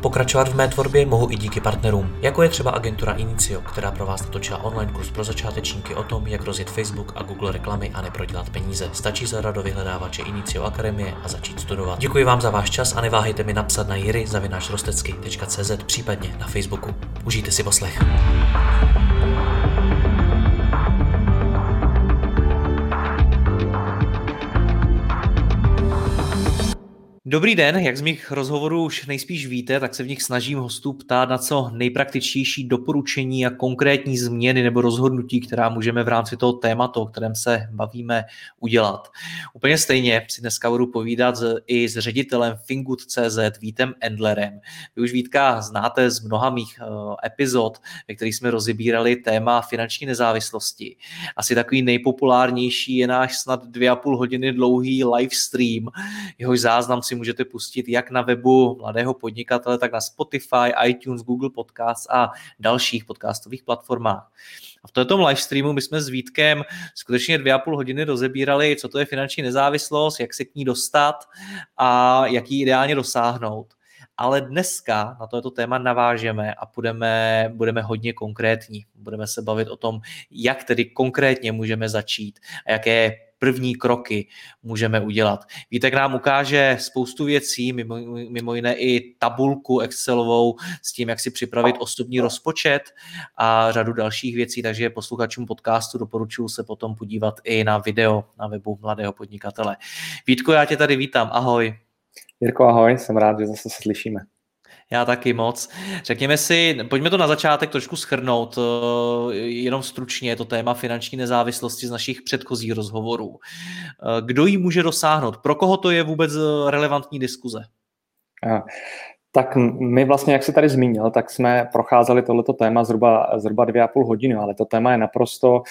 Pokračovat v mé tvorbě mohu i díky partnerům, jako je třeba agentura Inicio, která pro vás natočila online kurz pro začátečníky o tom, jak rozjet Facebook a Google reklamy a neprodělat peníze. Stačí zadat do vyhledávače Inicio Akademie a začít studovat. Děkuji vám za váš čas a neváhejte mi napsat na jiry.cz případně na Facebooku. Užijte si poslech. Dobrý den, jak z mých rozhovorů už nejspíš víte, tak se v nich snažím hostů ptát na co nejpraktičtější doporučení a konkrétní změny nebo rozhodnutí, která můžeme v rámci toho tématu, o kterém se bavíme, udělat. Úplně stejně si dneska budu povídat i s ředitelem Fingood.cz Vítem Endlerem. Vy už Vítka znáte z mnoha mých uh, epizod, ve kterých jsme rozebírali téma finanční nezávislosti. Asi takový nejpopulárnější je náš snad dvě a půl hodiny dlouhý live stream. Jehož záznam si můžete pustit jak na webu mladého podnikatele, tak na Spotify, iTunes, Google Podcast a dalších podcastových platformách. A v tomto live streamu my jsme s Vítkem skutečně dvě a půl hodiny rozebírali, co to je finanční nezávislost, jak se k ní dostat a jak ji ideálně dosáhnout. Ale dneska na toto téma navážeme a budeme, budeme hodně konkrétní. Budeme se bavit o tom, jak tedy konkrétně můžeme začít a jaké první kroky můžeme udělat. Vítek nám ukáže spoustu věcí, mimo, mimo jiné i tabulku Excelovou s tím, jak si připravit osobní rozpočet a řadu dalších věcí, takže posluchačům podcastu doporučuji se potom podívat i na video na webu Mladého podnikatele. Vítko, já tě tady vítám, ahoj. Jirko, ahoj, jsem rád, že zase se slyšíme. Já taky moc. Řekněme si, pojďme to na začátek trošku schrnout, eh, jenom stručně, to téma finanční nezávislosti z našich předchozích rozhovorů. Eh, kdo jí může dosáhnout? Pro koho to je vůbec eh, relevantní diskuze? Tak my vlastně, jak jsi tady zmínil, tak jsme procházeli tohleto téma zhruba, zhruba dvě a půl hodiny, ale to téma je naprosto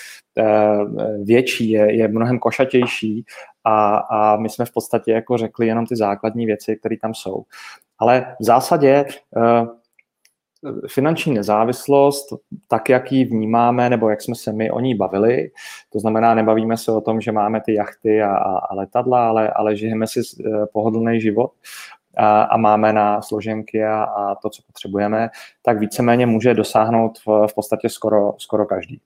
větší, je, je mnohem košatější a, a my jsme v podstatě jako řekli jenom ty základní věci, které tam jsou. Ale v zásadě eh, finanční nezávislost, tak jak ji vnímáme, nebo jak jsme se my o ní bavili, to znamená, nebavíme se o tom, že máme ty jachty a, a, letadla, ale, ale žijeme si eh, pohodlný život a, a máme na složenky a, a to, co potřebujeme, tak víceméně může dosáhnout v, v podstatě skoro, skoro každý.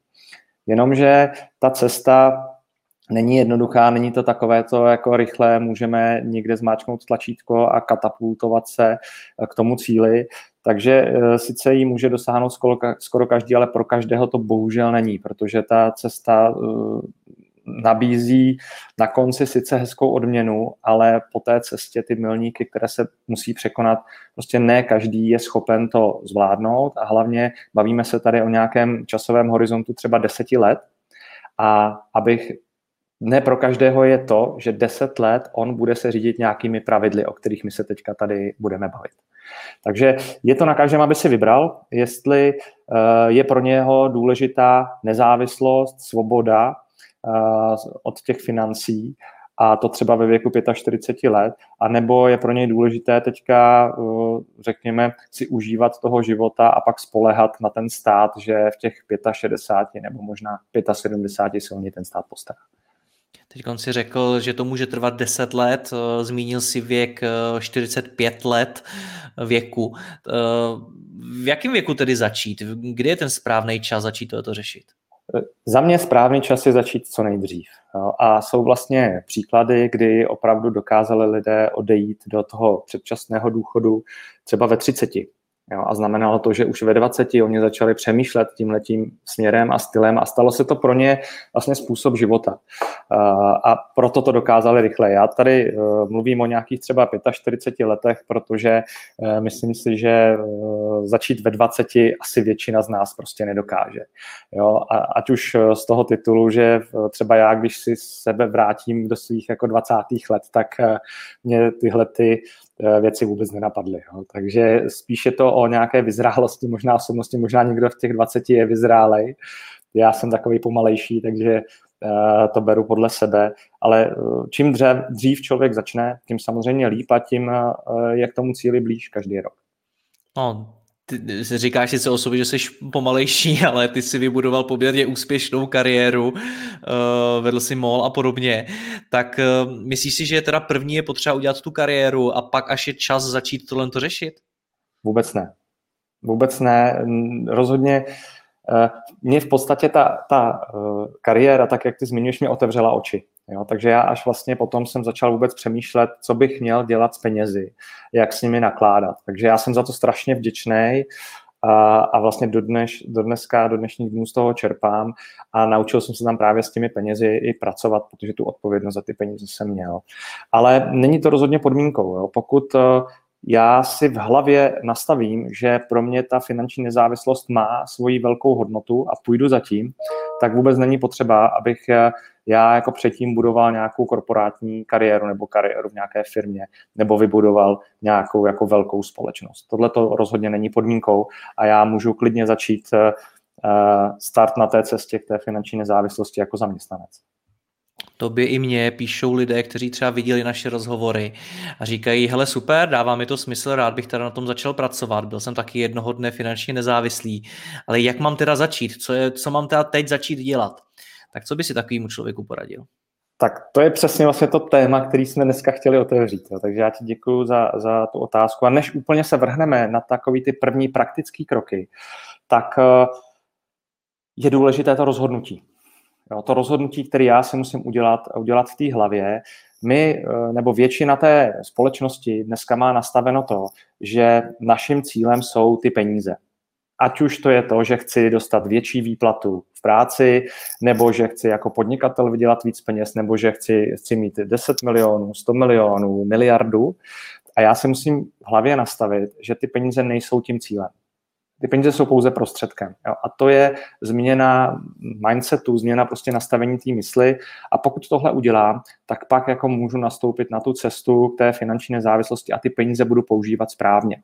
Jenomže ta cesta není jednoduchá, není to takové to jako rychle, můžeme někde zmáčknout tlačítko a katapultovat se eh, k tomu cíli, takže eh, sice ji může dosáhnout skoro, skoro každý, ale pro každého to bohužel není, protože ta cesta eh, nabízí na konci sice hezkou odměnu, ale po té cestě ty milníky, které se musí překonat, prostě ne každý je schopen to zvládnout. A hlavně bavíme se tady o nějakém časovém horizontu třeba deseti let, a abych ne pro každého je to, že 10 let on bude se řídit nějakými pravidly, o kterých my se teďka tady budeme bavit. Takže je to na každém, aby si vybral, jestli eh, je pro něho důležitá nezávislost, svoboda eh, od těch financí a to třeba ve věku 45 let, anebo je pro něj důležité teďka, eh, řekněme, si užívat toho života a pak spolehat na ten stát, že v těch 65 nebo možná 75 se o něj ten stát postará. Teď on si řekl, že to může trvat 10 let, eh, zmínil si věk 45 eh, let věku. Eh, v jakém věku tedy začít? Kdy je ten správný čas začít toto řešit? Za mě správný čas je začít co nejdřív. A jsou vlastně příklady, kdy opravdu dokázali lidé odejít do toho předčasného důchodu třeba ve 30. Jo, a znamenalo to, že už ve 20 oni začali přemýšlet tím letím směrem a stylem a stalo se to pro ně vlastně způsob života. A proto to dokázali rychle. Já tady e, mluvím o nějakých třeba 45 letech, protože e, myslím si, že začít ve 20 asi většina z nás prostě nedokáže. Jo, a ať už z toho titulu, že třeba já, když si sebe vrátím do svých jako 20. let, tak mě tyhle ty Eh, věci vůbec nenapadly. Jo. Takže spíše to o nějaké vyzrálosti, možná osobnosti, možná někdo v těch 20 je vyzrálej. Já jsem takový pomalejší, takže to beru podle sebe, ale čím dřív, dřív člověk začne, tím samozřejmě líp a tím je k tomu cíli blíž každý rok. No, ty říkáš sice o sobě, že jsi pomalejší, ale ty si vybudoval poměrně úspěšnou kariéru, uh, vedl si mol a podobně, tak uh, myslíš si, že teda první je potřeba udělat tu kariéru a pak až je čas začít tohle to řešit? Vůbec ne. Vůbec ne. Rozhodně uh, mě v podstatě ta, ta kariéra, tak jak ty zmiňuješ, mě otevřela oči. Jo, takže já až vlastně potom jsem začal vůbec přemýšlet, co bych měl dělat s penězi, jak s nimi nakládat. Takže já jsem za to strašně vděčný a, a vlastně do, dneš, do dneska, do dnešních dnů z toho čerpám a naučil jsem se tam právě s těmi penězi i pracovat, protože tu odpovědnost za ty peníze jsem měl. Ale není to rozhodně podmínkou. Jo. Pokud eh, já si v hlavě nastavím, že pro mě ta finanční nezávislost má svoji velkou hodnotu a půjdu za tím, tak vůbec není potřeba, abych eh, já jako předtím budoval nějakou korporátní kariéru nebo kariéru v nějaké firmě, nebo vybudoval nějakou jako velkou společnost. Tohle to rozhodně není podmínkou a já můžu klidně začít eh, eh, start na té cestě k té finanční nezávislosti jako zaměstnanec. Tobě i mě píšou lidé, kteří třeba viděli naše rozhovory a říkají, hele super, dává mi to smysl, rád bych teda na tom začal pracovat, byl jsem taky jednoho dne finančně nezávislý, ale jak mám teda začít, co, je, co mám teda teď začít dělat? Tak co by si takovému člověku poradil? Tak to je přesně vlastně to téma, který jsme dneska chtěli otevřít. Jo. Takže já ti děkuji za, za tu otázku. A než úplně se vrhneme na takový ty první praktické kroky, tak eh, je důležité to rozhodnutí. Jo, to rozhodnutí, které já si musím udělat, udělat v té hlavě, my, eh, nebo většina té společnosti dneska má nastaveno to, že naším cílem jsou ty peníze. Ať už to je to, že chci dostat větší výplatu v práci, nebo že chci jako podnikatel vydělat víc peněz, nebo že chci, chci mít 10 milionů, 100 milionů, miliardu. A já si musím v hlavě nastavit, že ty peníze nejsou tím cílem. Ty peníze jsou pouze prostředkem. Jo? A to je změna mindsetu, změna prostě nastavení té mysli. A pokud tohle udělám, tak pak jako můžu nastoupit na tu cestu k té finanční nezávislosti a ty peníze budu používat správně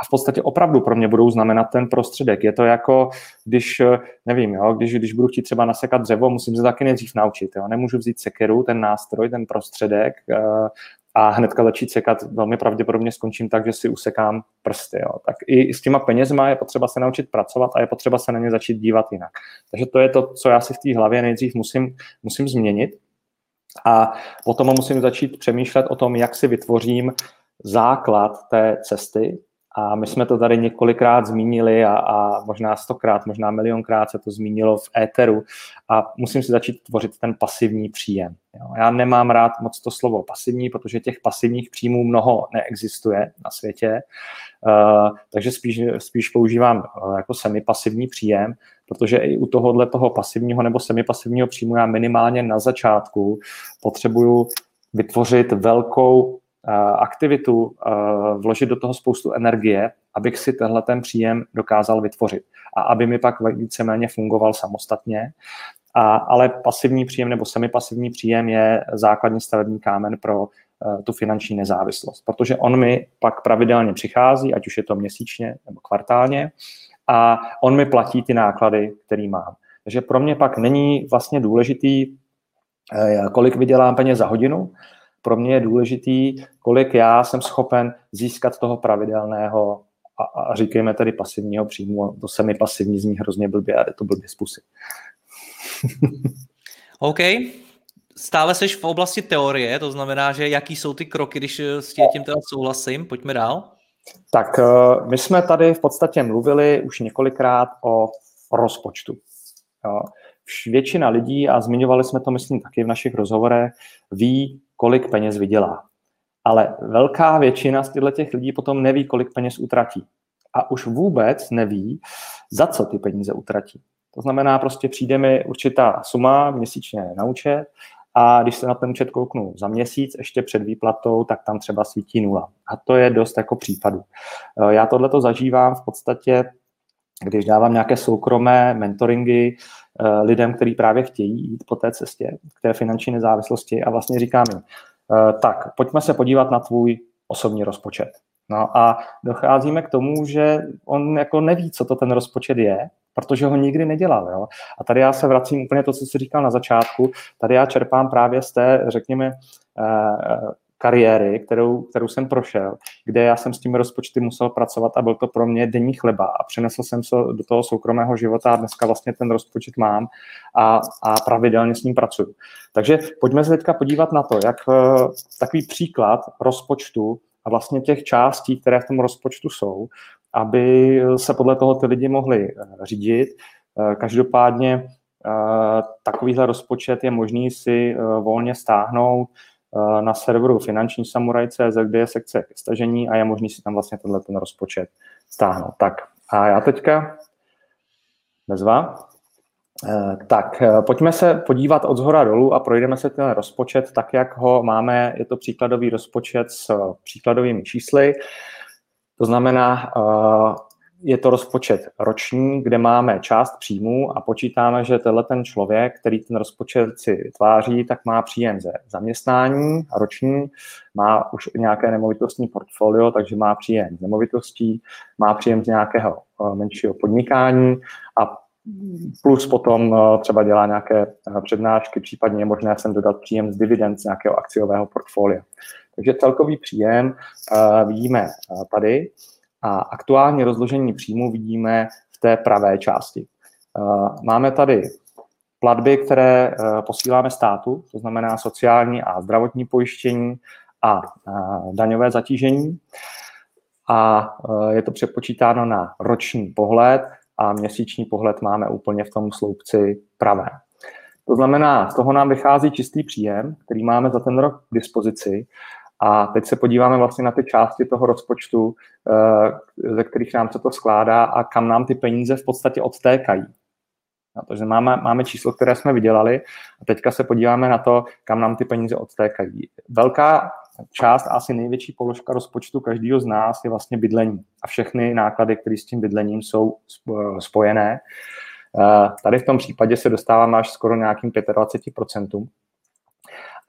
a v podstatě opravdu pro mě budou znamenat ten prostředek. Je to jako, když, nevím, jo, když, když budu chtít třeba nasekat dřevo, musím se taky nejdřív naučit. Jo. Nemůžu vzít sekeru, ten nástroj, ten prostředek eh, a hnedka začít sekat, velmi pravděpodobně skončím tak, že si usekám prsty. Jo. Tak i s těma penězma je potřeba se naučit pracovat a je potřeba se na ně začít dívat jinak. Takže to je to, co já si v té hlavě nejdřív musím, musím změnit. A potom musím začít přemýšlet o tom, jak si vytvořím základ té cesty, a my jsme to tady několikrát zmínili a, a možná stokrát, možná milionkrát se to zmínilo v éteru a musím si začít tvořit ten pasivní příjem. Jo. Já nemám rád moc to slovo pasivní, protože těch pasivních příjmů mnoho neexistuje na světě, uh, takže spíš, spíš používám uh, jako semipasivní příjem, protože i u tohohle toho pasivního nebo semipasivního příjmu já minimálně na začátku potřebuju vytvořit velkou aktivitu, vložit do toho spoustu energie, abych si tenhle ten příjem dokázal vytvořit a aby mi pak víceméně fungoval samostatně. A, ale pasivní příjem nebo semipasivní příjem je základní stavební kámen pro uh, tu finanční nezávislost, protože on mi pak pravidelně přichází, ať už je to měsíčně nebo kvartálně, a on mi platí ty náklady, který mám. Takže pro mě pak není vlastně důležitý, uh, kolik vydělám peněz za hodinu, pro mě je důležitý, kolik já jsem schopen získat toho pravidelného a, a říkejme tedy pasivního příjmu, to se mi pasivní zní hrozně blbě a je to blbě způsob. OK. Stále seš v oblasti teorie, to znamená, že jaký jsou ty kroky, když s tím teda souhlasím. Pojďme dál. Tak eh, my jsme tady v podstatě mluvili už několikrát o rozpočtu. Jo. Většina lidí, a zmiňovali jsme to, myslím, taky v našich rozhovorech, ví, kolik peněz vydělá. Ale velká většina z těch lidí potom neví, kolik peněz utratí. A už vůbec neví, za co ty peníze utratí. To znamená, prostě přijde mi určitá suma měsíčně na účet a když se na ten účet kouknu za měsíc, ještě před výplatou, tak tam třeba svítí nula. A to je dost jako případů. Já tohleto zažívám v podstatě, když dávám nějaké soukromé mentoringy Eh, lidem, kteří právě chtějí jít po té cestě k té finanční nezávislosti a vlastně říkám jim, eh, tak pojďme se podívat na tvůj osobní rozpočet. No a docházíme k tomu, že on jako neví, co to ten rozpočet je protože ho nikdy nedělal. Jo? A tady já se vracím úplně to, co jsi říkal na začátku. Tady já čerpám právě z té, řekněme, kariéry, kterou, kterou jsem prošel, kde já jsem s tím rozpočty musel pracovat a byl to pro mě denní chleba a přinesl jsem se do toho soukromého života a dneska vlastně ten rozpočet mám a, a pravidelně s ním pracuju. Takže pojďme se teďka podívat na to, jak eh, takový příklad rozpočtu a vlastně těch částí, které v tom rozpočtu jsou, aby se podle toho ty lidi mohli eh, řídit. Eh, každopádně takovýhle rozpočet je možný si volně stáhnout na serveru finanční samuraj.cz, kde je sekce ke stažení a je možný si tam vlastně tenhle ten rozpočet stáhnout. Tak a já teďka bezva. Eh, tak eh, pojďme se podívat od zhora dolů a projdeme se ten rozpočet tak, jak ho máme. Je to příkladový rozpočet s příkladovými čísly. To znamená, je to rozpočet roční, kde máme část příjmů a počítáme, že tenhle ten člověk, který ten rozpočet si vytváří, tak má příjem ze zaměstnání roční, má už nějaké nemovitostní portfolio, takže má příjem z nemovitostí, má příjem z nějakého eh, menšího podnikání a plus potom eh, třeba dělá nějaké eh, přednášky, případně je možné sem dodat příjem z dividend z nějakého akciového portfolia. Takže celkový příjem vidíme tady. A aktuální rozložení příjmu vidíme v té pravé části. Eh, máme tady platby, které eh, posíláme státu, to znamená sociální a zdravotní pojištění a eh, daňové zatížení. A je to přepočítáno na roční pohled a měsíční pohled máme úplně v tom sloupci pravé. To znamená, z toho nám vychází čistý příjem, který máme za ten rok k dispozici a teď se podíváme vlastně na ty části toho rozpočtu, eh, ze kterých nám se to skládá a kam nám ty peníze v podstatě odtékají. Takže máme, máme číslo, které jsme vydělali a teďka se podíváme na to, kam nám ty peníze odtékají. Velká část, asi největší položka rozpočtu každého z nás je vlastně bydlení a všechny náklady, které s tím bydlením jsou spojené. Eh, tady v tom případě se dostáváme až skoro nějakým 25%.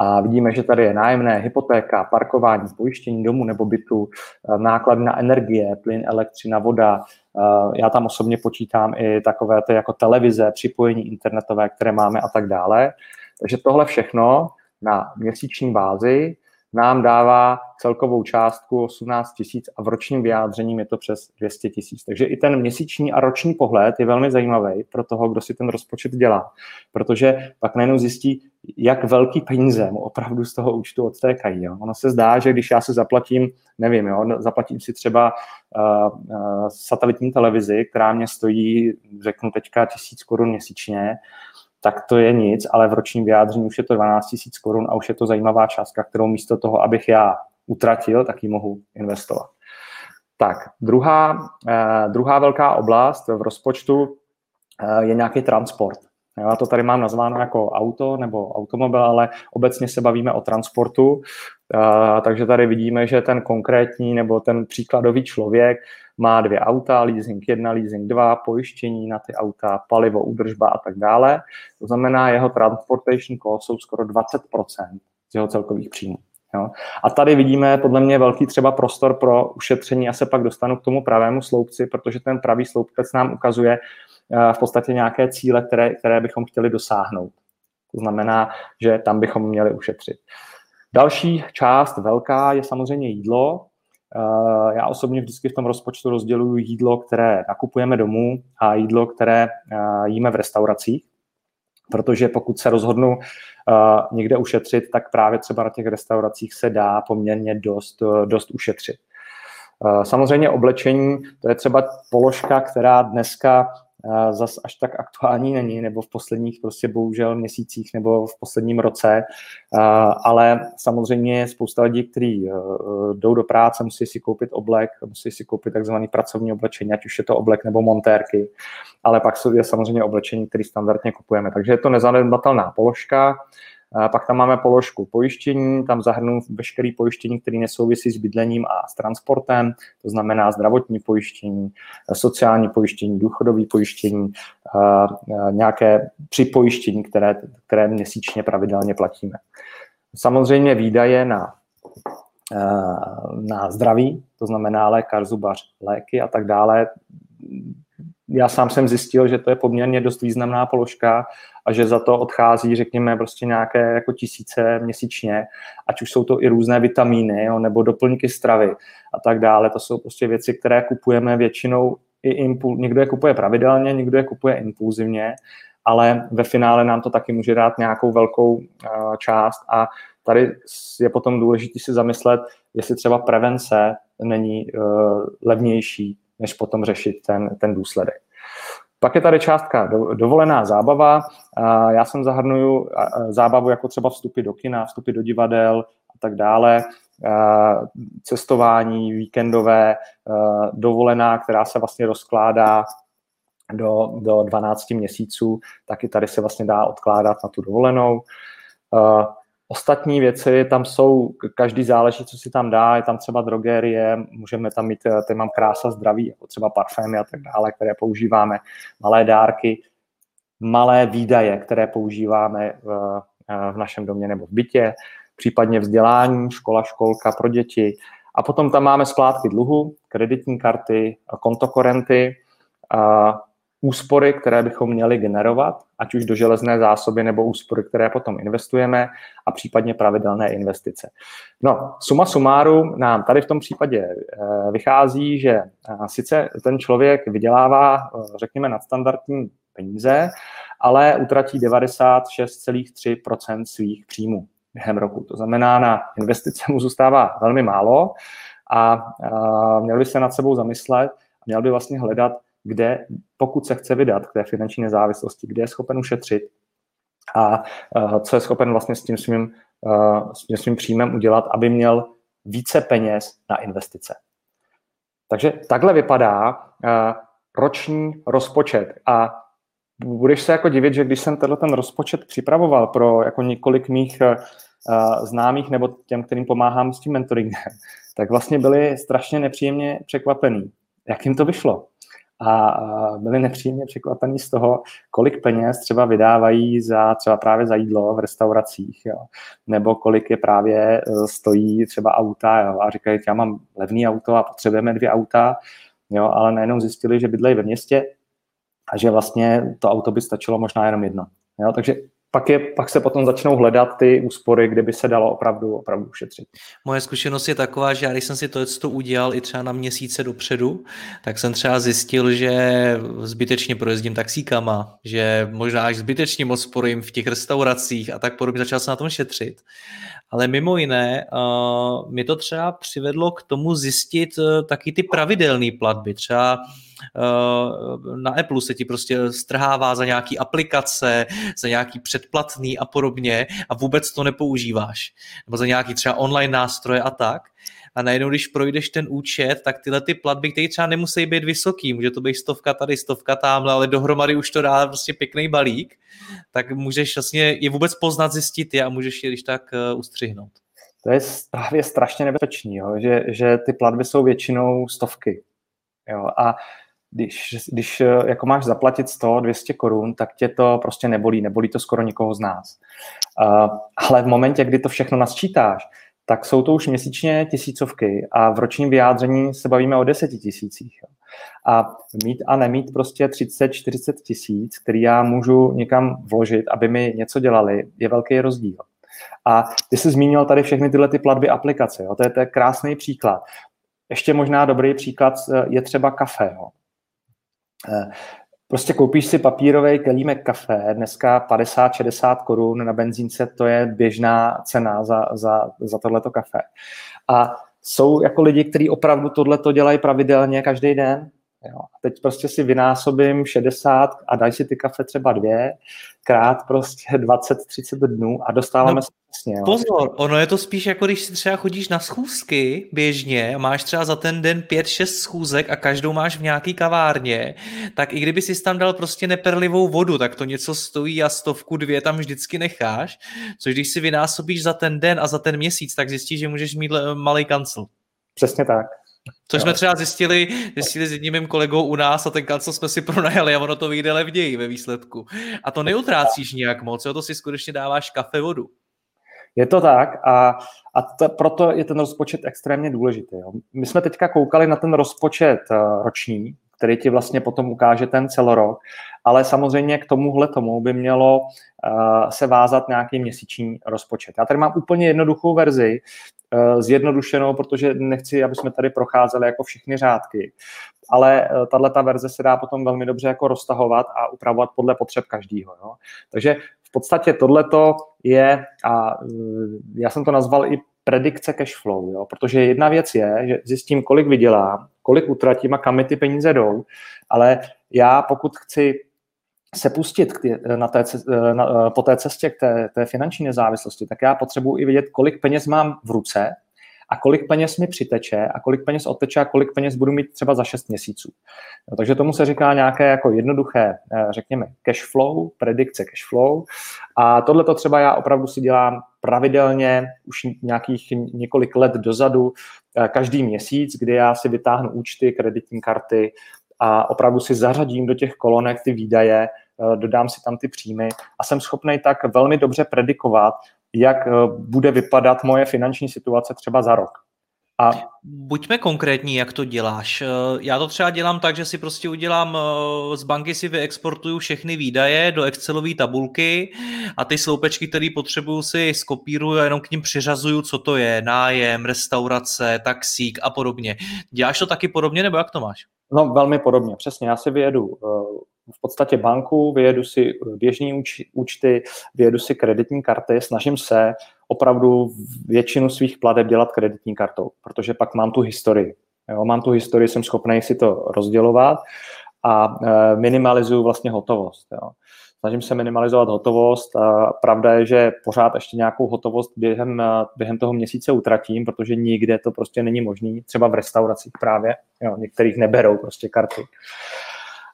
A vidíme, že tady je nájemné, hypotéka, parkování, pojištění domu nebo bytu, eh, náklady na energie, plyn, elektřina, voda. Eh, já tam osobně počítám i takové ty jako televize, připojení internetové, které máme a tak dále. Takže tohle všechno na měsíční bázi nám dává celkovou částku 18 tisíc a v ročním vyjádřením je to přes 200 tisíc. Takže i ten měsíční a roční pohled je velmi zajímavý pro toho, kdo si ten rozpočet dělá, protože pak najednou zjistí, jak velký peníze mu opravdu z toho účtu odtékají. Jo. Ono se zdá, že když já si zaplatím, nevím, jo, zaplatím si třeba uh, uh, satelitní televizi, která mě stojí, řeknu teďka, tisíc korun měsíčně, tak to je nic, ale v ročním vyjádření už je to 12 tisíc korun a už je to zajímavá částka, kterou místo toho, abych já utratil, tak ji mohu investovat. Tak, druhá, eh, druhá velká oblast v rozpočtu eh, je nějaký transport. Já to tady mám nazváno jako auto nebo automobil, ale obecně se bavíme o transportu. Takže tady vidíme, že ten konkrétní nebo ten příkladový člověk má dvě auta, leasing jedna, leasing dva, pojištění na ty auta, palivo, údržba a tak dále. To znamená, jeho transportation cost jsou skoro 20% z jeho celkových příjmů. Jo. A tady vidíme podle mě velký třeba prostor pro ušetření. Já se pak dostanu k tomu pravému sloupci, protože ten pravý sloupec nám ukazuje, v podstatě nějaké cíle, které, které bychom chtěli dosáhnout. To znamená, že tam bychom měli ušetřit. Další část velká je samozřejmě jídlo. Já osobně vždycky v tom rozpočtu rozděluji jídlo, které nakupujeme domů a jídlo, které jíme v restauracích, protože pokud se rozhodnu někde ušetřit, tak právě třeba na těch restauracích se dá poměrně dost, dost ušetřit. Samozřejmě oblečení, to je třeba položka, která dneska zas až tak aktuální není, nebo v posledních prostě bohužel měsících nebo v posledním roce, ale samozřejmě je spousta lidí, kteří e, jdou do práce, musí si koupit oblek, musí si koupit takzvaný pracovní oblečení, ať už je to oblek nebo montérky, ale pak je samozřejmě oblečení, který standardně kupujeme. Takže je to nezanedbatelná položka, pak tam máme položku pojištění, tam zahrnu veškeré pojištění, které nesouvisí s bydlením a s transportem, to znamená zdravotní pojištění, sociální pojištění, důchodové pojištění, nějaké připojištění, které, které měsíčně pravidelně platíme. Samozřejmě výdaje na, na zdraví, to znamená lékař, zubař, léky a tak dále, já sám jsem zjistil, že to je poměrně dost významná položka a že za to odchází, řekněme, prostě nějaké jako tisíce měsíčně, ať už jsou to i různé vitamíny jo, nebo doplňky stravy a tak dále. To jsou prostě věci, které kupujeme většinou i impul, někdo je kupuje pravidelně, někdo je kupuje impulzivně, ale ve finále nám to taky může dát nějakou velkou uh, část a tady je potom důležité si zamyslet, jestli třeba prevence není uh, levnější, než potom řešit ten, ten důsledek. Pak je tady částka do, dovolená zábava. Já jsem zahrnuju zábavu jako třeba vstupy do kina, vstupy do divadel a tak dále, cestování víkendové, dovolená, která se vlastně rozkládá do, do 12 měsíců, taky tady se vlastně dá odkládat na tu dovolenou. Ostatní věci tam jsou, každý záleží, co si tam dá, je tam třeba drogerie, můžeme tam mít, eh, tady mám krása zdraví, jako třeba parfémy a tak dále, které používáme, malé dárky, malé výdaje, které používáme v, eh, v našem domě nebo v bytě, případně vzdělání, škola, školka pro děti. A potom tam máme splátky dluhu, kreditní karty, kontokorenty, úspory, které bychom měli generovat, ať už do železné zásoby nebo úspory, které potom investujeme a případně pravidelné investice. No, suma sumárum nám tady v tom případě eh, vychází, že eh, sice ten člověk vydělává, eh, řekněme, nadstandardní peníze, ale utratí 96,3% svých příjmů během roku. To znamená, na investice mu zůstává velmi málo a měl by se nad sebou zamyslet, měl by vlastně hledat kde, pokud se chce vydat k té finanční nezávislosti, kde je schopen ušetřit a uh, co je schopen vlastně s tím svým, uh, s tím svým příjmem udělat, aby měl více peněz na investice. Takže takhle vypadá uh, roční rozpočet. A budeš se jako divit, že když jsem tenhle ten rozpočet připravoval pro jako několik mých známých nebo těm, kterým pomáhám s tím mentoringem, tak vlastně byli strašně nepříjemně překvapení, jak jim to vyšlo a byli nepříjemně překvapení z toho, kolik peněz třeba vydávají za třeba právě za jídlo v restauracích, jo. nebo kolik je právě e, stojí třeba auta jo. a říkají, já mám levný auto a potřebujeme dvě auta, jo, ale najednou zjistili, že bydlejí ve městě a že vlastně to auto by stačilo možná jenom jedno. Jo. Takže pak, je, pak se potom začnou hledat ty úspory, kde by se dalo opravdu, opravdu ušetřit. Moje zkušenost je taková, že já když jsem si to, to udělal i třeba na měsíce dopředu, tak jsem třeba zjistil, že zbytečně projezdím taxíkama, že možná až zbytečně moc porojím v těch restauracích a tak podobně, začal jsem na tom šetřit. Ale mimo jiné, uh, mi to třeba přivedlo k tomu zjistit uh, taky ty pravidelné platby. Třeba na Apple se ti prostě strhává za nějaký aplikace, za nějaký předplatný a podobně a vůbec to nepoužíváš. Nebo za nějaký třeba online nástroje a tak a najednou, když projdeš ten účet, tak tyhle ty platby, které třeba nemusí být vysoký, může to být stovka tady, stovka tamhle, ale dohromady už to dá prostě pěkný balík, tak můžeš vlastně je vůbec poznat, zjistit je a můžeš je když tak uh, ustřihnout. To je právě strašně nebezpečný, jo? Že, že ty platby jsou většinou stovky. Jo? A když, když eh, jako máš zaplatit 100, 200 korun, tak tě to prostě nebolí, nebolí to skoro nikoho z nás. Uh, ale v momentě, kdy to všechno nasčítáš, tak jsou to už měsíčně tisícovky a v ročním vyjádření se bavíme o deseti tisících. A mít a nemít prostě 30-40 tisíc, který já můžu někam vložit, aby mi něco dělali, je velký rozdíl. A ty jsi zmínil tady všechny tyhle ty platby aplikace. Jo? To, je, to je krásný příklad. Ještě možná dobrý příklad eh, je třeba kafe. Jo? Prostě koupíš si papírový kelímek kafe, dneska 50-60 korun na benzínce, to je běžná cena za, za, za tohleto kafe. A jsou jako lidi, kteří opravdu tohleto dělají pravidelně každý den. Jo. Teď prostě si vynásobím 60 a dají si ty kafe třeba dvě, krát prostě 20-30 dnů a dostáváme no, se přesně. Jo. Pozor, ono je to spíš jako když si třeba chodíš na schůzky běžně, máš třeba za ten den 5-6 schůzek a každou máš v nějaký kavárně, tak i kdyby si tam dal prostě neperlivou vodu, tak to něco stojí a stovku dvě tam vždycky necháš, což když si vynásobíš za ten den a za ten měsíc, tak zjistíš, že můžeš mít malý kancel. Přesně tak. Což jo. jsme třeba zjistili, zjistili s jedním mým kolegou u nás a ten kancel jsme si pronajali a ono to vyjde levněji ve výsledku. A to neutrácíš nijak moc, jo? to si skutečně dáváš kafe vodu. Je to tak a, a to, proto je ten rozpočet extrémně důležitý. Jo. My jsme teďka koukali na ten rozpočet uh, roční, který ti vlastně potom ukáže ten celorok, ale samozřejmě k tomuhle tomu by mělo uh, se vázat nějaký měsíční rozpočet. Já tady mám úplně jednoduchou verzi, uh, zjednodušenou, protože nechci, aby jsme tady procházeli jako všechny řádky, ale uh, tahle ta verze se dá potom velmi dobře jako roztahovat a upravovat podle potřeb každého. Jo. Takže v podstatě tohleto je, a já jsem to nazval i predikce cash flow, jo? protože jedna věc je, že zjistím, kolik vydělám, kolik utratím a kam mi ty peníze jdou, ale já pokud chci se pustit na té, na, po té cestě k té, té finanční nezávislosti, tak já potřebuji i vědět, kolik peněz mám v ruce a kolik peněz mi přiteče a kolik peněz odteče a kolik peněz budu mít třeba za 6 měsíců. No, takže tomu se říká nějaké jako jednoduché, eh, řekněme, cash flow, predikce cash flow. A tohle to třeba já opravdu si dělám pravidelně už nějakých několik let dozadu, eh, každý měsíc, kdy já si vytáhnu účty, kreditní karty a opravdu si zařadím do těch kolonek ty výdaje, eh, dodám si tam ty příjmy a jsem schopný tak velmi dobře predikovat, jak eh, bude vypadat moje finanční situace třeba za rok. A... Buďme konkrétní, jak to děláš. Eh, já to třeba dělám tak, že si prostě udělám, eh, z banky si vyexportuju všechny výdaje do Excelové tabulky a ty sloupečky, které potřebuju, si skopíruju a jenom k ním přiřazuju, co to je, nájem, restaurace, taxík a podobně. Děláš to taky podobně, nebo jak to máš? No velmi podobně, přesně. Já si vyjedu v podstatě banku, vyjedu si běžní účty, vyjedu si kreditní karty, snažím se opravdu většinu svých plateb dělat kreditní kartou, protože pak mám tu historii. Jo, mám tu historii, jsem schopný si to rozdělovat a e, minimalizuju vlastně hotovost. Jo. Snažím se minimalizovat hotovost a pravda je, že pořád ještě nějakou hotovost během, e, během toho měsíce utratím, protože nikde to prostě není možný, třeba v restauracích právě, jo, některých neberou prostě karty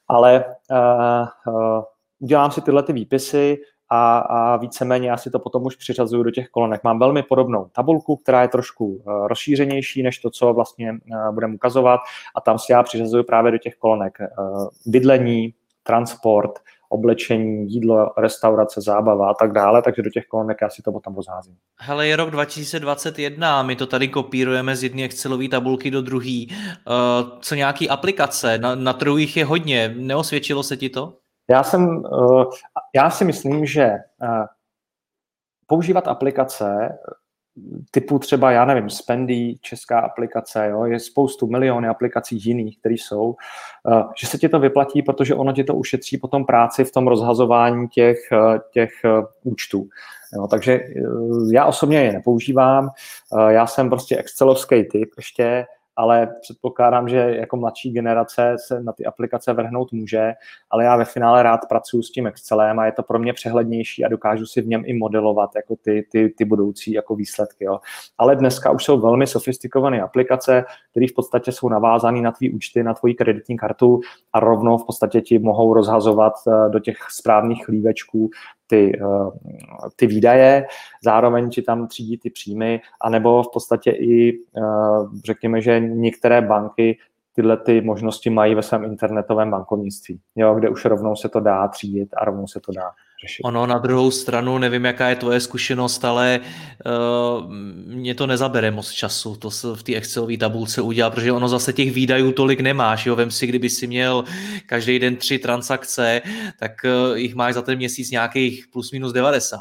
ale uh, uh, udělám si tyhle ty výpisy a, a víceméně já si to potom už přiřazuju do těch kolonek. Mám velmi podobnou tabulku, která je trošku uh, rozšířenější než to, co vlastně uh, budeme ukazovat a tam si já přiřazuju právě do těch kolonek uh, bydlení, transport, oblečení, jídlo, restaurace, zábava a tak dále, takže do těch kolonek já si to potom rozházím. Hele, je rok 2021, my to tady kopírujeme z jedné Excelové tabulky do druhé. Uh, co nějaký aplikace? Na, na trhu jich je hodně. Neosvědčilo se ti to? Já jsem, uh, já si myslím, že uh, používat aplikace typu třeba, já nevím, Spendy, česká aplikace, jo, je spoustu miliony aplikací jiných, které jsou, uh, že se ti to vyplatí, protože ono ti to ušetří potom práci v tom rozhazování těch, uh, těch uh, účtů. Jo, takže já osobně je nepoužívám, já jsem prostě excelovský typ ještě, ale předpokládám, že jako mladší generace se na ty aplikace vrhnout může, ale já ve finále rád pracuji s tím Excelem a je to pro mě přehlednější a dokážu si v něm i modelovat jako ty, ty, ty budoucí jako výsledky. Jo. Ale dneska už jsou velmi sofistikované aplikace, které v podstatě jsou navázané na tvý účty, na tvoji kreditní kartu a rovnou v podstatě ti mohou rozhazovat eh, do těch správných chlívečků ty, eh, ty výdaje, zároveň ti tam třídí ty příjmy, anebo v podstatě i eh, řekněme, že některé banky tyhle ty možnosti mají ve svém internetovém bankovnictví, jo, kde už rovnou se to dá třídit a rovnou se to dá řešit. Ono na druhou stranu, nevím, jaká je tvoje zkušenost, ale uh, mě to nezabere moc času, to se v té Excelové tabulce udělat, protože ono zase těch výdajů tolik nemáš. Jo? Vem si, kdyby si měl každý den tři transakce, tak uh, jich máš za ten měsíc nějakých plus minus 90.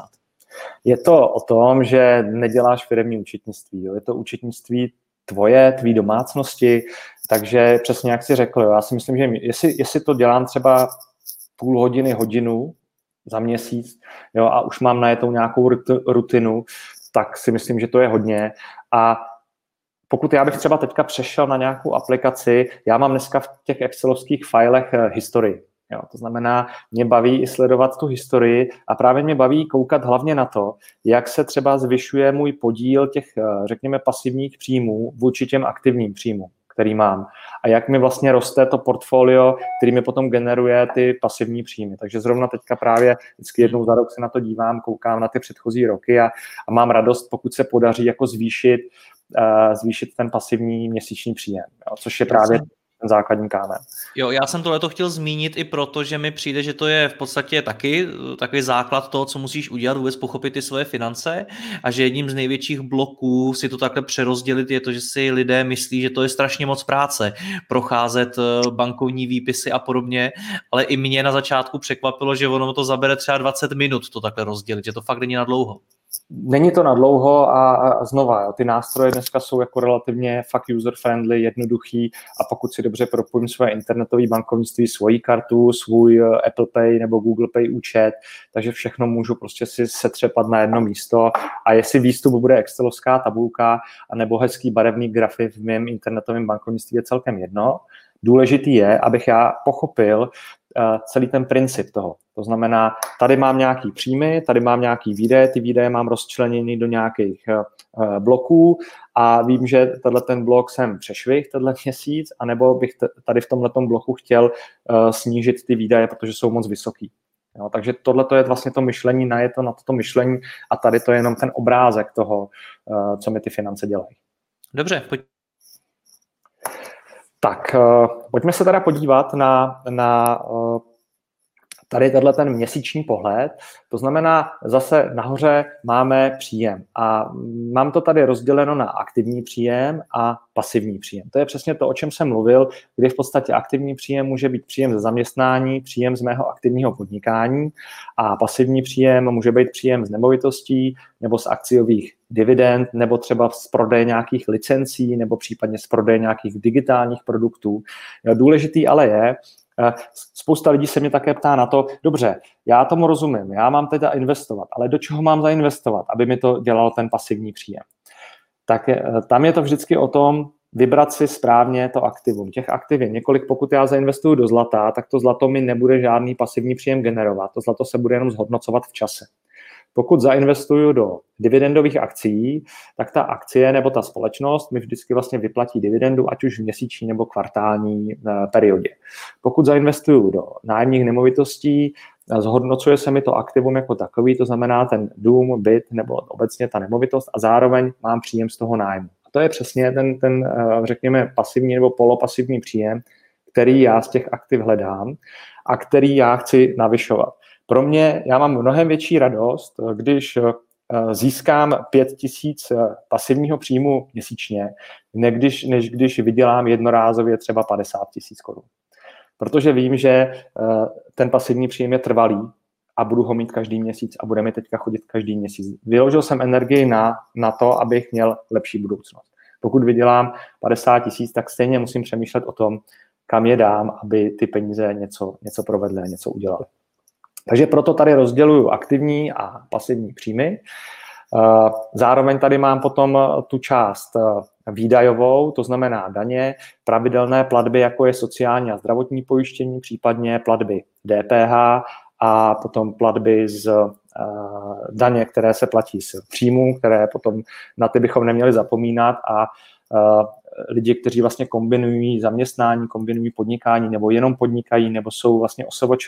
Je to o tom, že neděláš firmní účetnictví. Jo? Je to účetnictví tvoje, tvý domácnosti, takže přesně jak jsi řekl, jo, já si myslím, že jestli, jestli to dělám třeba půl hodiny, hodinu za měsíc jo, a už mám najetou nějakou rutinu, tak si myslím, že to je hodně. A pokud já bych třeba teďka přešel na nějakou aplikaci, já mám dneska v těch excelovských filech eh, historii. Jo, to znamená, mě baví i sledovat tu historii a právě mě baví koukat hlavně na to, jak se třeba zvyšuje můj podíl těch, eh, řekněme, pasivních příjmů vůči těm aktivním příjmům který mám. A jak mi vlastně roste to portfolio, který mi potom generuje ty pasivní příjmy. Takže zrovna teďka právě vždycky jednou za rok se na to dívám, koukám na ty předchozí roky a, a mám radost, pokud se podaří jako zvýšit, uh, zvýšit ten pasivní měsíční příjem, jo, což je právě ten základní kámen. Jo, já jsem tohle chtěl zmínit i proto, že mi přijde, že to je v podstatě taky takový základ toho, co musíš udělat, vůbec pochopit ty svoje finance a že jedním z největších bloků si to takhle přerozdělit je to, že si lidé myslí, že to je strašně moc práce, procházet eh, bankovní výpisy a podobně, ale i mě na začátku překvapilo, že ono to zabere třeba 20 minut to takhle rozdělit, že to fakt není na dlouho. Není to na dlouho a, a znova, jo, ty nástroje dneska jsou jako relativně fakt user-friendly, jednoduchý a pokud si dobře propojím své internetové bankovnictví, svoji kartu, svůj eh, Apple Pay nebo Google Pay účet, takže všechno můžu prostě si setřepat na jedno místo a jestli výstup bude excelovská tabulka nebo hezký barevný grafy v mém internetovém bankovnictví je celkem jedno. Důležitý je, abych já pochopil, Eh, celý ten princip toho. To znamená, tady mám nějaký příjmy, tady mám nějaký výdaje, ty výdaje mám rozčleněny do nějakých eh, eh, bloků a vím, že tenhle ten blok jsem přešvih tenhle měsíc, anebo bych tady v tomhle bloku chtěl snížit ty výdaje, protože jsou moc vysoký. Jo, takže tohle je vlastně to myšlení, na to na toto myšlení a tady to je jenom ten obrázek toho, co mi ty finance dělají. Dobře, pojď tak, uh, pojďme se teda podívat na, na uh, tady tenhle ten měsíční pohled. To znamená, zase nahoře máme příjem a mám to tady rozděleno na aktivní příjem a pasivní příjem. To je přesně to, o čem jsem mluvil, kdy v podstatě aktivní příjem může být příjem ze zaměstnání, příjem z mého aktivního podnikání a pasivní příjem může být příjem z nemovitostí nebo z akciových dividend nebo třeba z prodeje nějakých licencí nebo případně z prodeje nějakých digitálních produktů. Důležitý ale je, spousta lidí se mě také ptá na to, dobře, já tomu rozumím, já mám teda investovat, ale do čeho mám zainvestovat, aby mi to dělalo ten pasivní příjem. Tak eh, tam je to vždycky o tom, vybrat si správně to aktivum. Těch aktiv je několik, pokud já zainvestuju do zlata, tak to zlato mi nebude žádný pasivní příjem generovat. To zlato se bude jenom zhodnocovat v čase. Pokud zainvestuju do dividendových akcí, tak ta akcie nebo ta společnost mi vždycky vlastně vyplatí dividendu, ať už v měsíční nebo kvartální eh, periodě. Pokud zainvestuju do nájemních nemovitostí, eh, zhodnocuje se mi to aktivum jako takový, to znamená ten dům, byt nebo obecně ta nemovitost a zároveň mám příjem z toho nájmu. A to je přesně ten, ten eh, řekněme, pasivní nebo polopasivní příjem, který já z těch aktiv hledám a který já chci navyšovat. Pro mě, já mám mnohem větší radost, když eh, získám 5 tisíc eh, pasivního příjmu měsíčně, než když, než když vydělám jednorázově třeba 50 tisíc korun. Protože vím, že eh, ten pasivní příjem je trvalý a budu ho mít každý měsíc a bude mi teďka chodit každý měsíc. Vyložil jsem energii na, na to, abych měl lepší budoucnost. Pokud vydělám 50 tisíc, tak stejně musím přemýšlet o tom, kam je dám, aby ty peníze něco, něco provedly něco udělali. Takže proto tady rozděluju aktivní a pasivní příjmy. Eh, zároveň tady mám potom tu část eh, výdajovou, to znamená daně, pravidelné platby, jako je sociální a zdravotní pojištění, případně platby DPH a potom platby z eh, daně, které se platí z příjmů, které potom na ty bychom neměli zapomínat a lidi, kteří vlastně kombinují zaměstnání, kombinují podnikání, nebo jenom podnikají, nebo jsou vlastně osovoč,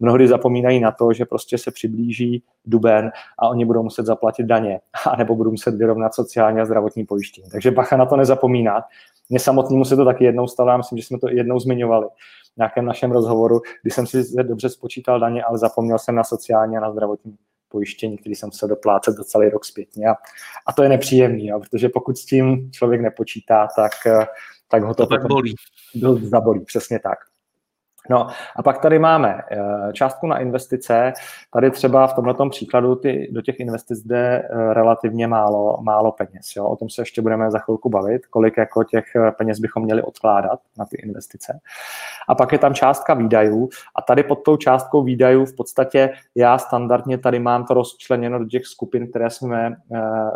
mnohdy zapomínají na to, že prostě se přiblíží duben a oni budou muset zaplatit daně, a nebo budou muset vyrovnat sociální a zdravotní pojištění. Takže bacha na to nezapomínat. Mně samotnému se to taky jednou stalo, já myslím, že jsme to jednou zmiňovali v nějakém našem rozhovoru, kdy jsem si dobře spočítal daně, ale zapomněl jsem na sociální a na zdravotní pojištění, který jsem se doplácet do celý rok zpětně. A, a to je nepříjemný, jo, protože pokud s tím člověk nepočítá, tak, tak ho to, to tak bolí. zabolí, přesně tak. No a pak tady máme eh, částku na investice. Tady třeba v tomto příkladu ty, do těch investic jde eh, relativně málo, málo peněz. Jo? O tom se ještě budeme za chvilku bavit, kolik jako těch eh, peněz bychom měli odkládat na ty investice. A pak je tam částka výdajů a tady pod tou částkou výdajů v podstatě já standardně tady mám to rozčleněno do těch skupin, které jsme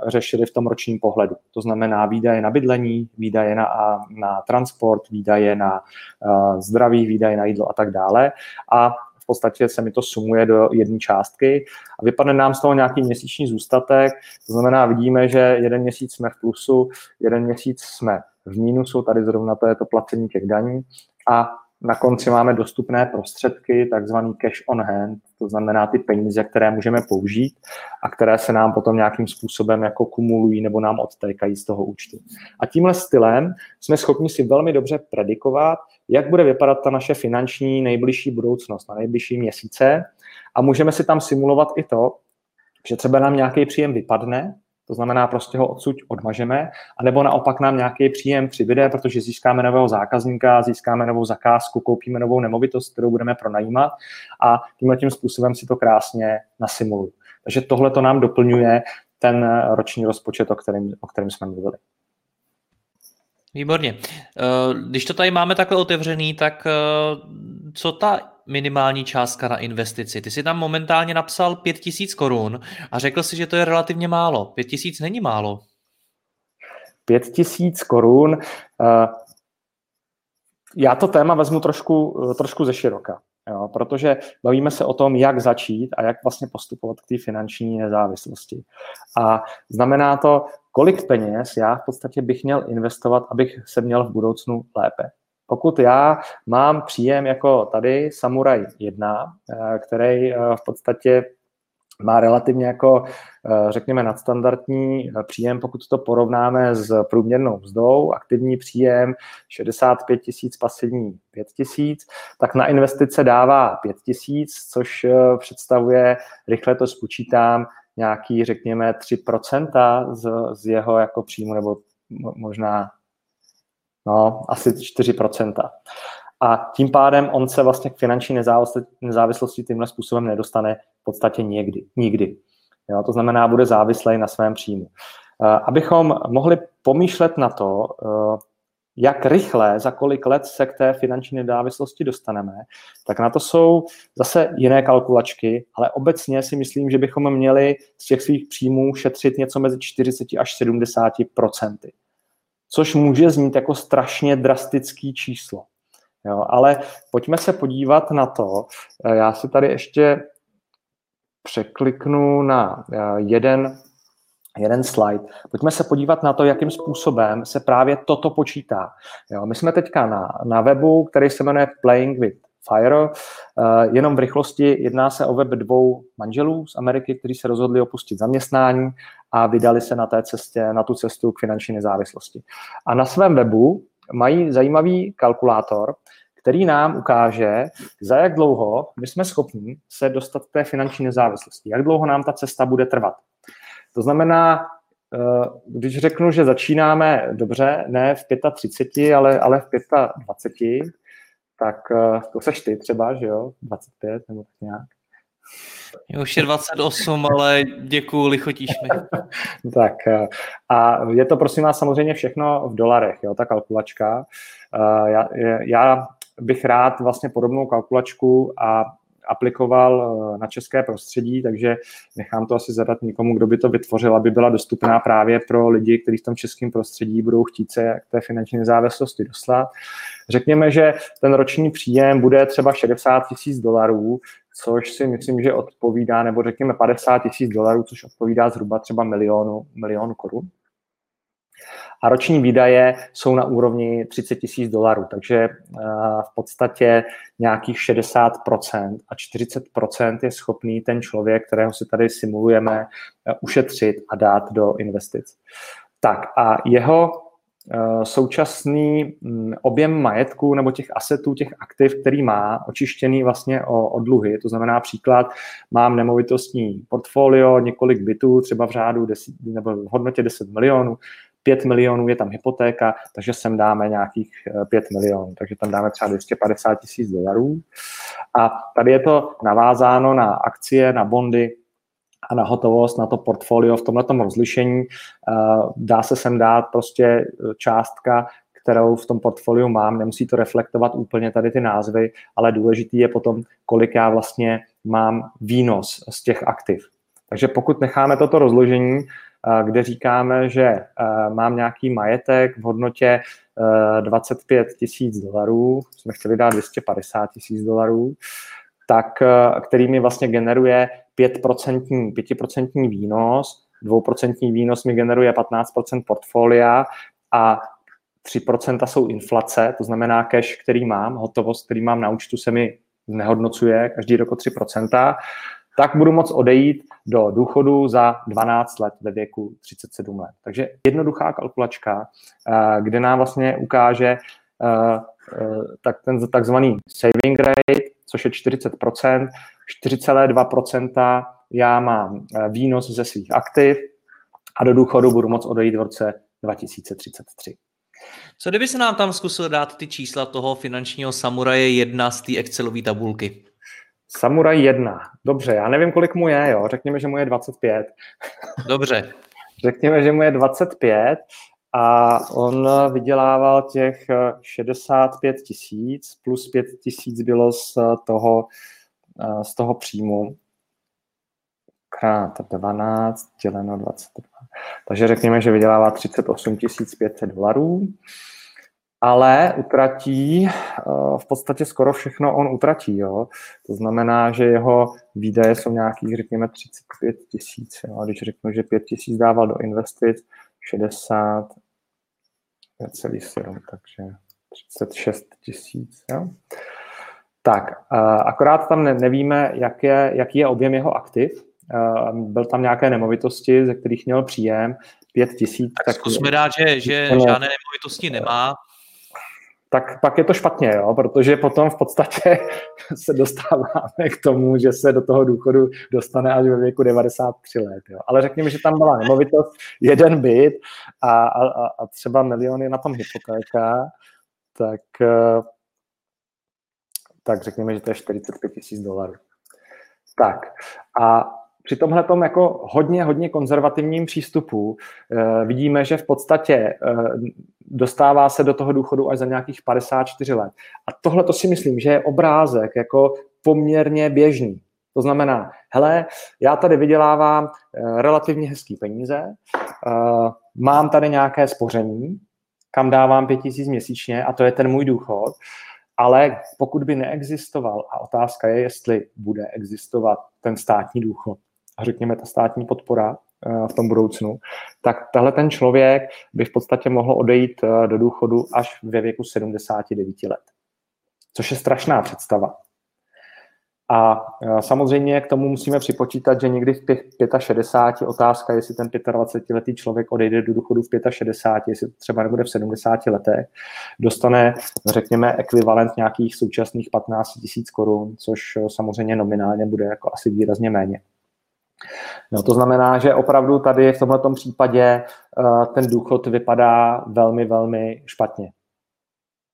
řešili v tom ročním pohledu. To znamená výdaje na bydlení, výdaje na, na transport, výdaje na zdraví, výdaje na jídlo a tak dále. A v podstatě se mi to sumuje do jedné částky a vypadne nám z toho nějaký měsíční zůstatek. To znamená, vidíme, že jeden měsíc jsme v plusu, jeden měsíc jsme v mínusu, tady zrovna to je to placení těch daní a na konci máme dostupné prostředky, takzvaný cash on hand, to znamená ty peníze, které můžeme použít a které se nám potom nějakým způsobem jako kumulují nebo nám odtékají z toho účtu. A tímhle stylem jsme schopni si velmi dobře predikovat, jak bude vypadat ta naše finanční nejbližší budoucnost na nejbližší měsíce a můžeme si tam simulovat i to, že třeba nám nějaký příjem vypadne, to znamená prostě ho odsud odmažeme, anebo naopak nám nějaký příjem přibyde, protože získáme nového zákazníka, získáme novou zakázku, koupíme novou nemovitost, kterou budeme pronajímat a tímhle tím způsobem si to krásně nasimuluju. Takže tohle to nám doplňuje ten roční rozpočet, o kterém, o kterém jsme mluvili. Výborně. Eh, když to tady máme takhle otevřený, tak eh, co ta minimální částka na investici? Ty jsi tam momentálně napsal 5000 korun a řekl si, že to je relativně málo. 5000 není málo. 5000 korun. Eh, já to téma vezmu trošku, trošku ze široka. Jo, protože bavíme se o tom, jak začít a jak vlastně postupovat k té finanční nezávislosti. A znamená to, kolik peněz já v podstatě bych měl investovat, abych se měl v budoucnu lépe. Pokud já mám příjem jako tady Samurai 1, eh, který eh, v podstatě má relativně jako, eh, řekněme, nadstandardní příjem, pokud to porovnáme s průměrnou mzdou, aktivní příjem 65 tisíc, pasivní 5 tisíc, tak na investice dává 5 tisíc, což představuje, rychle to spočítám, nějaký, řekněme, 3% z, z jeho jako příjmu, nebo možná no, asi 4%. A tím pádem on se vlastně k finanční nezávislosti tímhle způsobem nedostane v podstatě někdy, nikdy. Jo, to znamená, bude závislý na svém příjmu. Abychom mohli pomýšlet na to, jak rychle, za kolik let se k té finanční nedávislosti dostaneme, tak na to jsou zase jiné kalkulačky, ale obecně si myslím, že bychom měli z těch svých příjmů šetřit něco mezi 40 až 70 procenty. Což může znít jako strašně drastický číslo. Jo, ale pojďme se podívat na to. Já si tady ještě překliknu na eh, jeden jeden slide. Pojďme se podívat na to, jakým způsobem se právě toto počítá. Jo, my jsme teďka na, na webu, který se jmenuje Playing with Fire. Uh, jenom v rychlosti jedná se o web dvou manželů z Ameriky, kteří se rozhodli opustit zaměstnání a vydali se na té cestě, na tu cestu k finanční nezávislosti. A na svém webu mají zajímavý kalkulátor, který nám ukáže, za jak dlouho my jsme schopni se dostat k té finanční nezávislosti, jak dlouho nám ta cesta bude trvat. To znamená, eh, když řeknu, že začínáme dobře, ne v 35, ale, ale v 25, tak eh, to seš ty třeba, že jo, 25 nebo tak nějak. Je už je 28, ale děkuju, lichotíš mi. tak eh, a je to prosím vás samozřejmě všechno v dolarech, jo, ta kalkulačka. Já, já bych rád vlastně podobnou kalkulačku a aplikoval eh, na české prostředí, takže nechám to asi zadat někomu, kdo by to vytvořil, aby byla dostupná právě pro lidi, kteří v tom českém prostředí budou chtít se k té finanční nezávislosti dostat. Řekněme, že ten roční příjem bude třeba 60 tisíc dolarů, což si myslím, že odpovídá, nebo řekněme 50 tisíc dolarů, což odpovídá zhruba třeba milionu, milionu korun a roční výdaje jsou na úrovni 30 tisíc dolarů, takže eh, v podstatě nějakých 60% a 40% je schopný ten člověk, kterého si tady simulujeme, eh, ušetřit a dát do investic. Tak a jeho eh, současný mm, objem majetku nebo těch asetů, těch aktiv, který má, očištěný vlastně o, o dluhy. To znamená příklad, mám nemovitostní portfolio, několik bytů, třeba v řádu 10, nebo v hodnotě 10 milionů, 5 milionů je tam hypotéka, takže sem dáme nějakých 5 eh, milionů, takže tam dáme třeba 250 tisíc dolarů. A tady je to navázáno na akcie, na bondy a na hotovost, na to portfolio v tomto rozlišení. Eh, dá se sem dát prostě eh, částka, kterou v tom portfoliu mám, nemusí to reflektovat úplně tady ty názvy, ale důležitý je potom, kolik já vlastně mám výnos z těch aktiv. Takže pokud necháme toto rozložení, kde říkáme, že mám nějaký majetek v hodnotě 25 tisíc dolarů, jsme chtěli dát 250 tisíc dolarů, tak který mi vlastně generuje 5%, 5% výnos, 2% výnos mi generuje 15% portfolia a 3% jsou inflace, to znamená cash, který mám, hotovost, který mám na účtu, se mi znehodnocuje každý rok o 3%, tak budu moct odejít do důchodu za 12 let ve věku 37 let. Takže jednoduchá kalkulačka, eh, kde nám vlastně ukáže eh, eh, tak ten takzvaný saving rate, což je 40%, 4,2% já mám výnos ze svých aktiv a do důchodu budu moct odejít v roce 2033. Co kdyby se nám tam zkusil dát ty čísla toho finančního samuraje jedna z té Excelové tabulky? Samuraj 1. Dobře, já nevím, kolik mu je, jo. Řekněme, že mu je 25. Dobře. Řekněme, že mu je 25 a on vydělával těch 65 tisíc plus 5 tisíc bylo z toho, z toho příjmu krát 12 děleno 22. Takže řekněme, že vydělává 38 500 dolarů ale utratí eh, v podstatě skoro všechno on utratí. Jo? To znamená, že jeho výdaje jsou nějakých, řekněme, 35 tisíc. Když řeknu, že 5 tisíc dával do investic, 60 celý 7, takže 36 tisíc. Tak, eh, akorát tam nevíme, jak je, jaký je objem jeho aktiv. Eh, byl tam nějaké nemovitosti, ze kterých měl příjem, 5 tisíc. Tak, tak zkusme dát, že, že žádné nemovitosti nemá, tak pak je to špatně, jo? protože potom v podstatě se dostáváme k tomu, že se do toho důchodu dostane až ve věku 93 let. Jo? Ale řekněme, že tam byla nemovitost, jeden byt a, a, a třeba miliony na tom hypotéka, tak, eh, tak řekněme, že to je 45 tisíc dolarů. Tak a při tomhle jako hodně, hodně konzervativním přístupu uh, vidíme, že v podstatě uh, dostává se do toho důchodu až za nějakých 54 let. A tohle to si myslím, že je obrázek jako poměrně běžný. To znamená, hele, já tady vydělávám uh, relativně hezký peníze, mám tady nějaké spoření, kam dávám 5000 měsíčně a to je ten můj důchod, ale pokud by neexistoval, a otázka je, jestli bude existovat ten státní důchod, řekněme, ta státní podpora eh, v tom budoucnu, tak tahle ten člověk by v podstatě mohl odejít eh, do důchodu až ve věku 79 let. Což je strašná představa. A eh, samozřejmě k tomu musíme připočítat, že někdy v 65 otázka, jestli ten 25-letý člověk odejde do důchodu v 65, jestli třeba nebude v 70 letech, dostane, řekněme, ekvivalent nějakých současných 15 tisíc korun, což samozřejmě nominálně bude jako asi výrazně méně. No, to znamená, že opravdu tady v tomto případě uh, ten důchod vypadá velmi, velmi špatně.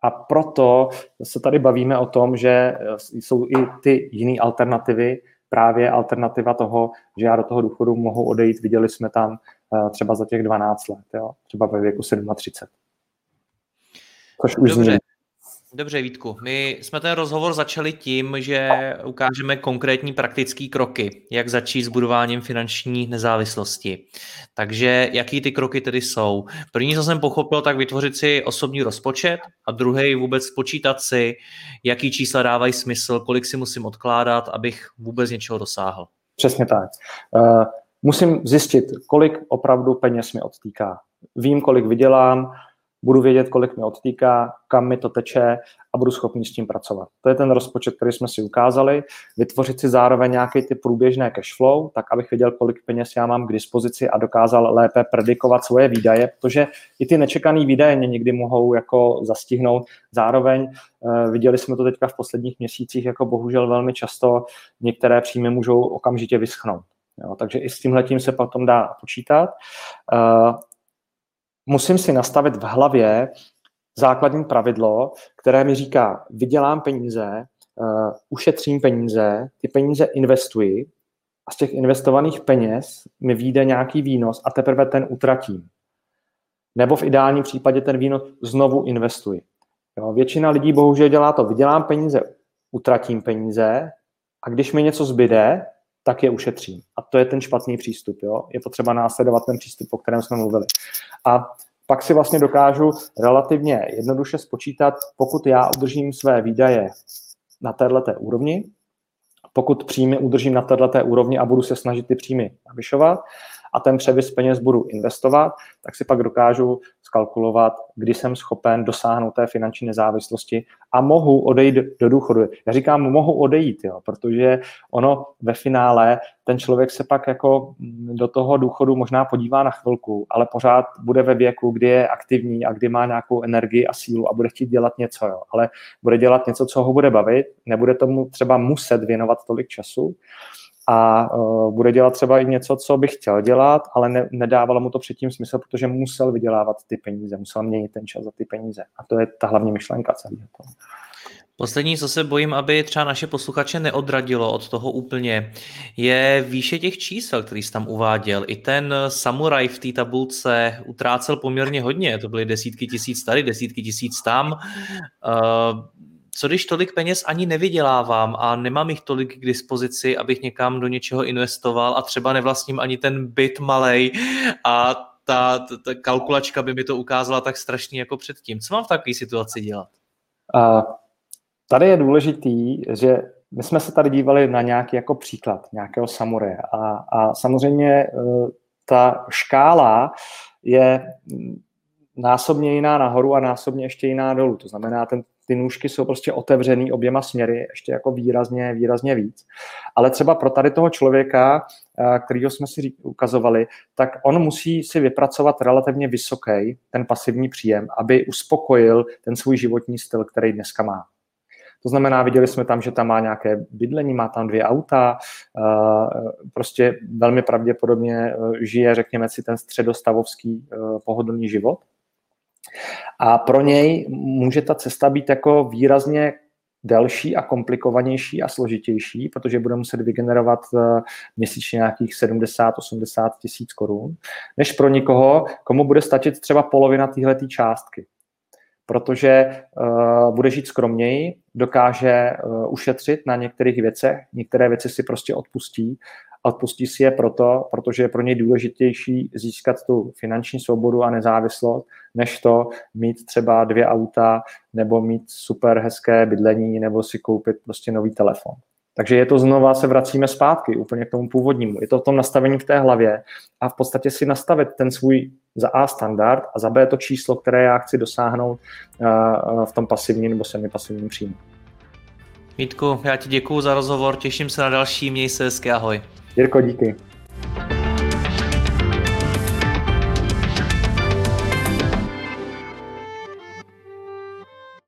A proto se tady bavíme o tom, že eh, jsou i ty jiné alternativy, právě alternativa toho, že já do toho důchodu mohu odejít, viděli jsme tam uh, třeba za těch 12 let, jo? třeba ve věku 37. Což už Dobře. Zní. Dobře, Vítku, my jsme ten rozhovor začali tím, že ukážeme konkrétní praktické kroky, jak začít s budováním finanční nezávislosti. Takže jaký ty kroky tedy jsou? První, co jsem pochopil, tak vytvořit si osobní rozpočet a druhý vůbec spočítat si, jaký čísla dávají smysl, kolik si musím odkládat, abych vůbec něčeho dosáhl. Přesně tak. Uh, musím zjistit, kolik opravdu peněz mi odtýká. Vím, kolik vydělám, budu vědět, kolik mi odtýká, kam mi to teče a budu schopný s tím pracovat. To je ten rozpočet, který jsme si ukázali. Vytvořit si zároveň nějaký ty průběžné cash flow, tak abych věděl, kolik peněz já mám k dispozici a dokázal lépe predikovat svoje výdaje, protože i ty nečekané výdaje mě někdy mohou jako zastihnout. Zároveň uh, viděli jsme to teďka v posledních měsících, jako bohužel velmi často některé příjmy můžou okamžitě vyschnout. Jo, takže i s tímhletím se potom dá počítat. Musím si nastavit v hlavě základní pravidlo, které mi říká, vydělám peníze, uh, ušetřím peníze, ty peníze investuji a z těch investovaných peněz mi vyjde nějaký výnos a teprve ten utratím. Nebo v ideálním případě ten výnos znovu investuji. Jo, většina lidí bohužel dělá to, vydělám peníze, utratím peníze a když mi něco zbyde, tak je ušetřím. A to je ten špatný přístup. Jo? Je potřeba následovat ten přístup, o kterém jsme mluvili. A pak si vlastně dokážu relativně jednoduše spočítat, pokud já udržím své výdaje na této úrovni, pokud příjmy udržím na této úrovni a budu se snažit ty příjmy navyšovat a ten převis peněz budu investovat, tak si pak dokážu skalkulovat, kdy jsem schopen dosáhnout té finanční nezávislosti a mohu odejít do důchodu. Já říkám, mohu odejít, jo, protože ono ve finále ten člověk se pak jako do toho důchodu možná podívá na chvilku, ale pořád bude ve věku, kdy je aktivní a kdy má nějakou energii a sílu a bude chtít dělat něco, jo. ale bude dělat něco, co ho bude bavit, nebude tomu třeba muset věnovat tolik času a uh, bude dělat třeba i něco, co by chtěl dělat, ale ne, nedávalo mu to předtím smysl, protože musel vydělávat ty peníze, musel měnit ten čas za ty peníze. A to je ta hlavní myšlenka celého toho. Poslední, co se bojím, aby třeba naše posluchače neodradilo od toho úplně, je výše těch čísel, který jsi tam uváděl. I ten samuraj v té tabulce utrácel poměrně hodně, to byly desítky tisíc tady, desítky tisíc tam. Co když tolik peněz ani nevydělávám a nemám jich tolik k dispozici, abych někam do něčeho investoval a třeba nevlastním ani ten byt malej a ta, ta, ta kalkulačka by mi to ukázala tak strašně jako předtím. Co mám v takové situaci dělat? Uh, tady je důležitý, že my jsme se tady dívali na nějaký jako příklad nějakého samuraje a, a samozřejmě uh, ta škála je násobně jiná nahoru a násobně ještě jiná dolů. To znamená, ten, ty nůžky jsou prostě otevřený oběma směry, ještě jako výrazně, výrazně víc. Ale třeba pro tady toho člověka, eh, kterýho jsme si ukazovali, tak on musí si vypracovat relativně vysoký ten pasivní příjem, aby uspokojil ten svůj životní styl, který dneska má. To znamená, viděli jsme tam, že tam má nějaké bydlení, má tam dvě auta, eh, prostě velmi pravděpodobně eh, žije, řekněme si, ten středostavovský pohodlný život. A pro něj může ta cesta být jako výrazně delší a komplikovanější a složitější, protože bude muset vygenerovat eh, měsíčně nějakých 70-80 tisíc korun, než pro někoho, komu bude stačit třeba polovina téhleté částky. Protože uh, bude žít skromněji, dokáže uh, ušetřit na některých věcech, některé věci si prostě odpustí odpustí si je proto, protože je pro něj důležitější získat tu finanční svobodu a nezávislost, než to mít třeba dvě auta nebo mít super hezké bydlení nebo si koupit prostě nový telefon. Takže je to znova, se vracíme zpátky úplně k tomu původnímu. Je to v tom nastavení v té hlavě a v podstatě si nastavit ten svůj za A standard a za B to číslo, které já chci dosáhnout v tom pasivním nebo semipasivním příjmu. Vítku, já ti děkuji za rozhovor, těším se na další, měj se hezky, ahoj. Jirko, díky.